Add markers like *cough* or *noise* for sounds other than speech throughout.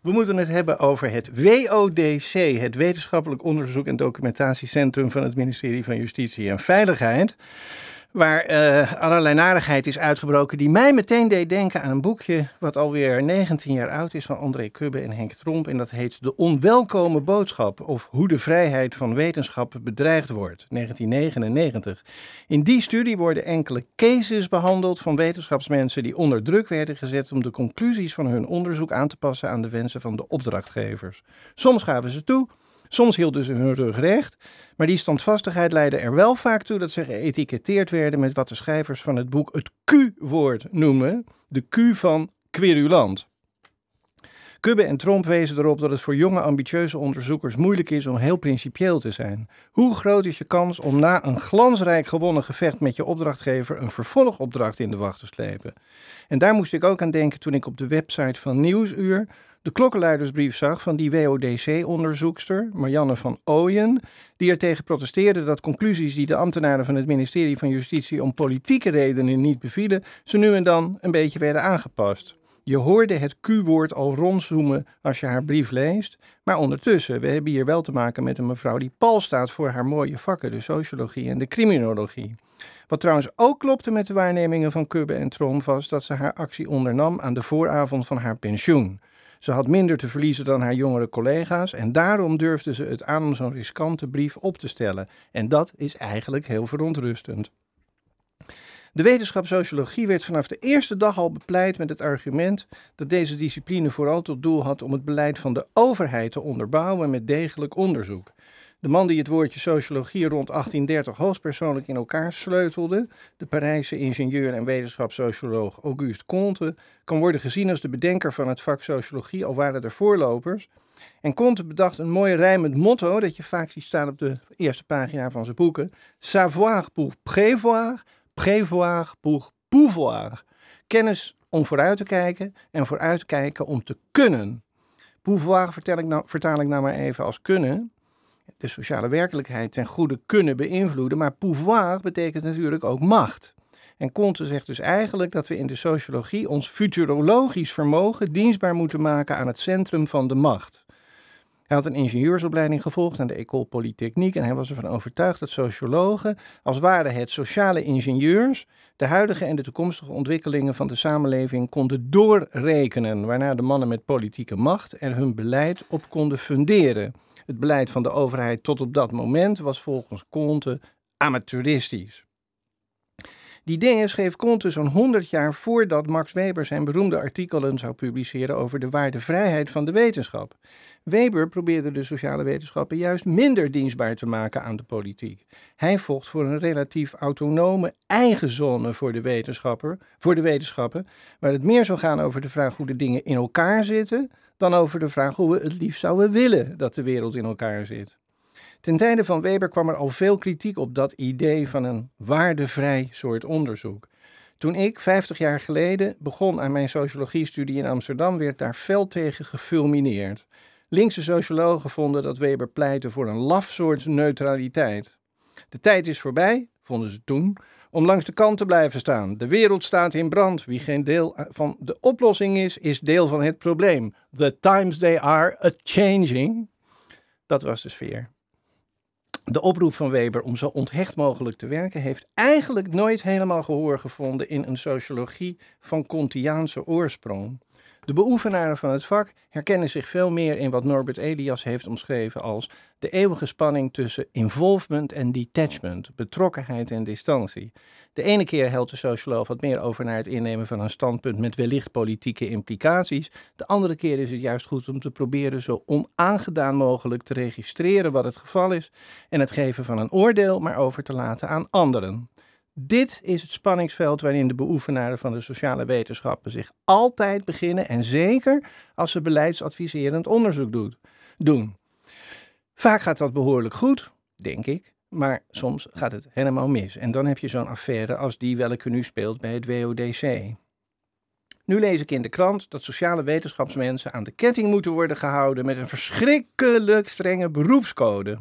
We moeten het hebben over het WODC, het Wetenschappelijk Onderzoek en Documentatiecentrum van het ministerie van Justitie en Veiligheid waar uh, allerlei narigheid is uitgebroken, die mij meteen deed denken aan een boekje wat alweer 19 jaar oud is van André Kubbe en Henk Tromp. En dat heet De Onwelkome Boodschap of hoe de vrijheid van wetenschap bedreigd wordt, 1999. In die studie worden enkele cases behandeld van wetenschapsmensen die onder druk werden gezet om de conclusies van hun onderzoek aan te passen aan de wensen van de opdrachtgevers. Soms gaven ze toe, Soms hielden ze hun rug recht, maar die standvastigheid leidde er wel vaak toe dat ze geëtiketteerd werden met wat de schrijvers van het boek het Q-woord noemen, de Q van querulant. Kubbe en Tromp wezen erop dat het voor jonge ambitieuze onderzoekers moeilijk is om heel principieel te zijn. Hoe groot is je kans om na een glansrijk gewonnen gevecht met je opdrachtgever een vervolgopdracht in de wacht te slepen? En daar moest ik ook aan denken toen ik op de website van Nieuwsuur de klokkenluidersbrief zag van die WODC-onderzoekster, Marianne van Ooyen, die er tegen protesteerde dat conclusies die de ambtenaren van het ministerie van Justitie om politieke redenen niet bevielen, ze nu en dan een beetje werden aangepast. Je hoorde het Q-woord al rondzoomen als je haar brief leest, maar ondertussen, we hebben hier wel te maken met een mevrouw die pal staat voor haar mooie vakken, de sociologie en de criminologie. Wat trouwens ook klopte met de waarnemingen van Kubbe en Trom was dat ze haar actie ondernam aan de vooravond van haar pensioen. Ze had minder te verliezen dan haar jongere collega's en daarom durfde ze het aan om zo'n riskante brief op te stellen. En dat is eigenlijk heel verontrustend. De wetenschap sociologie werd vanaf de eerste dag al bepleit met het argument dat deze discipline vooral tot doel had om het beleid van de overheid te onderbouwen met degelijk onderzoek. De man die het woordje sociologie rond 1830 hoogstpersoonlijk in elkaar sleutelde, de Parijse ingenieur en wetenschapssocioloog Auguste Comte, kan worden gezien als de bedenker van het vak sociologie, al waren er voorlopers. En Comte bedacht een mooi rijmend motto dat je vaak ziet staan op de eerste pagina van zijn boeken. Savoir pour prévoir, prévoir pour pouvoir. Kennis om vooruit te kijken en vooruit te kijken om te kunnen. Pouvoir vertel ik nou, vertaal ik nou maar even als kunnen de sociale werkelijkheid ten goede kunnen beïnvloeden. Maar pouvoir betekent natuurlijk ook macht. En Comte zegt dus eigenlijk dat we in de sociologie ons futurologisch vermogen dienstbaar moeten maken aan het centrum van de macht. Hij had een ingenieursopleiding gevolgd aan de École Polytechnique en hij was ervan overtuigd dat sociologen, als waren het sociale ingenieurs, de huidige en de toekomstige ontwikkelingen van de samenleving konden doorrekenen, waarna de mannen met politieke macht er hun beleid op konden funderen. Het beleid van de overheid tot op dat moment was volgens Comte amateuristisch. Die dingen schreef Comte zo'n 100 jaar voordat Max Weber zijn beroemde artikelen zou publiceren over de waardevrijheid van de wetenschap. Weber probeerde de sociale wetenschappen juist minder dienstbaar te maken aan de politiek. Hij vocht voor een relatief autonome eigen zone voor de, wetenschapper, voor de wetenschappen, waar het meer zou gaan over de vraag hoe de dingen in elkaar zitten dan over de vraag hoe we het liefst zouden willen dat de wereld in elkaar zit. Ten tijde van Weber kwam er al veel kritiek op dat idee van een waardevrij soort onderzoek. Toen ik, 50 jaar geleden, begon aan mijn sociologiestudie in Amsterdam, werd daar fel tegen gefulmineerd. Linkse sociologen vonden dat Weber pleitte voor een laf soort neutraliteit. De tijd is voorbij, vonden ze toen, om langs de kant te blijven staan. De wereld staat in brand. Wie geen deel van de oplossing is, is deel van het probleem. The times they are a-changing. Dat was de sfeer. De oproep van Weber om zo onthecht mogelijk te werken heeft eigenlijk nooit helemaal gehoor gevonden in een sociologie van Kantiaanse oorsprong. De beoefenaren van het vak herkennen zich veel meer in wat Norbert Elias heeft omschreven als de eeuwige spanning tussen involvement en detachment, betrokkenheid en distantie. De ene keer helpt de socioloog wat meer over naar het innemen van een standpunt met wellicht politieke implicaties. De andere keer is het juist goed om te proberen zo onaangedaan mogelijk te registreren wat het geval is en het geven van een oordeel maar over te laten aan anderen. Dit is het spanningsveld waarin de beoefenaren van de sociale wetenschappen zich altijd beginnen en zeker als ze beleidsadviserend onderzoek doen. Vaak gaat dat behoorlijk goed, denk ik, maar soms gaat het helemaal mis. En dan heb je zo'n affaire als die welke nu speelt bij het WODC. Nu lees ik in de krant dat sociale wetenschapsmensen aan de ketting moeten worden gehouden met een verschrikkelijk strenge beroepscode.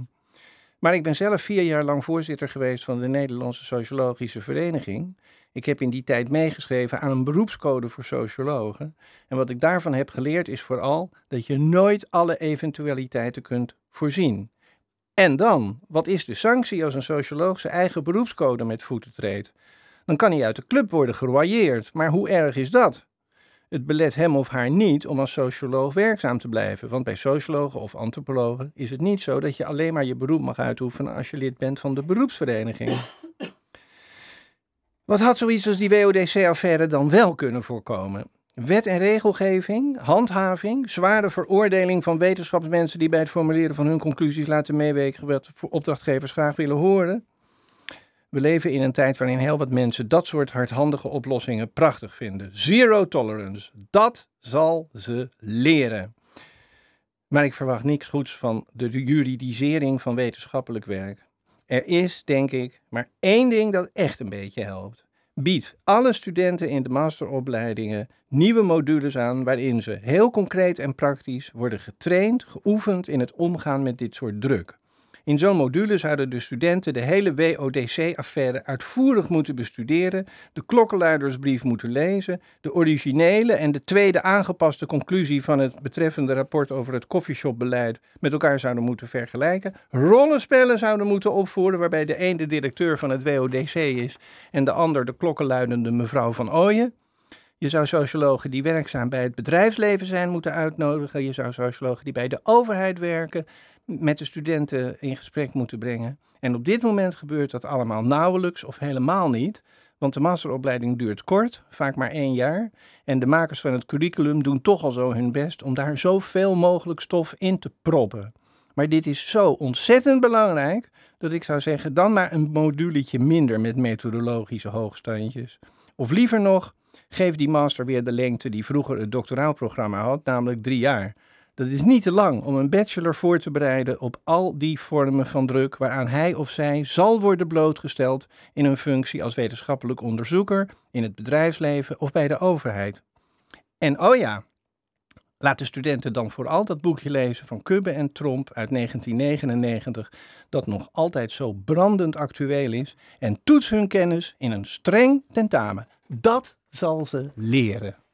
Maar ik ben zelf vier jaar lang voorzitter geweest van de Nederlandse Sociologische Vereniging. Ik heb in die tijd meegeschreven aan een beroepscode voor sociologen. En wat ik daarvan heb geleerd is vooral dat je nooit alle eventualiteiten kunt voorzien. En dan, wat is de sanctie als een socioloog zijn eigen beroepscode met voeten treedt? Dan kan hij uit de club worden geroyeerd. Maar hoe erg is dat? Het belet hem of haar niet om als socioloog werkzaam te blijven. Want bij sociologen of antropologen is het niet zo dat je alleen maar je beroep mag uitoefenen als je lid bent van de beroepsvereniging. *clears throat* Wat had zoiets als die WODC-affaire dan wel kunnen voorkomen? Wet en regelgeving, handhaving, zware veroordeling van wetenschapsmensen die bij het formuleren van hun conclusies laten meewegen wat opdrachtgevers graag willen horen. We leven in een tijd waarin heel wat mensen dat soort hardhandige oplossingen prachtig vinden. Zero tolerance, dat zal ze leren. Maar ik verwacht niks goeds van de juridisering van wetenschappelijk werk. Er is, denk ik, maar één ding dat echt een beetje helpt. Bied alle studenten in de masteropleidingen nieuwe modules aan waarin ze heel concreet en praktisch worden getraind, geoefend in het omgaan met dit soort druk. In zo'n module zouden de studenten de hele WODC-affaire uitvoerig moeten bestuderen, de klokkenluidersbrief moeten lezen, de originele en de tweede aangepaste conclusie van het betreffende rapport over het coffeeshopbeleid met elkaar zouden moeten vergelijken, rollenspellen zouden moeten opvoeren waarbij de een de directeur van het WODC is en de ander de klokkenluidende mevrouw van Ooyen. Je zou sociologen die werkzaam bij het bedrijfsleven zijn moeten uitnodigen. Je zou sociologen die bij de overheid werken met de studenten in gesprek moeten brengen. En op dit moment gebeurt dat allemaal nauwelijks of helemaal niet. Want de masteropleiding duurt kort, vaak maar één jaar. En de makers van het curriculum doen toch al zo hun best om daar zoveel mogelijk stof in te proppen. Maar dit is zo ontzettend belangrijk dat ik zou zeggen: dan maar een moduletje minder met methodologische hoogstandjes. Of liever nog, geef die master weer de lengte die vroeger het doctoraalprogramma had, namelijk drie jaar. Dat is niet te lang om een bachelor voor te bereiden op al die vormen van druk waaraan hij of zij zal worden blootgesteld in een functie als wetenschappelijk onderzoeker, in het bedrijfsleven of bij de overheid. En oh ja, laat de studenten dan vooral dat boekje lezen van Kubbe en Tromp uit 1999, dat nog altijd zo brandend actueel is, en toets hun kennis in een streng tentamen. Dat zal ze leren.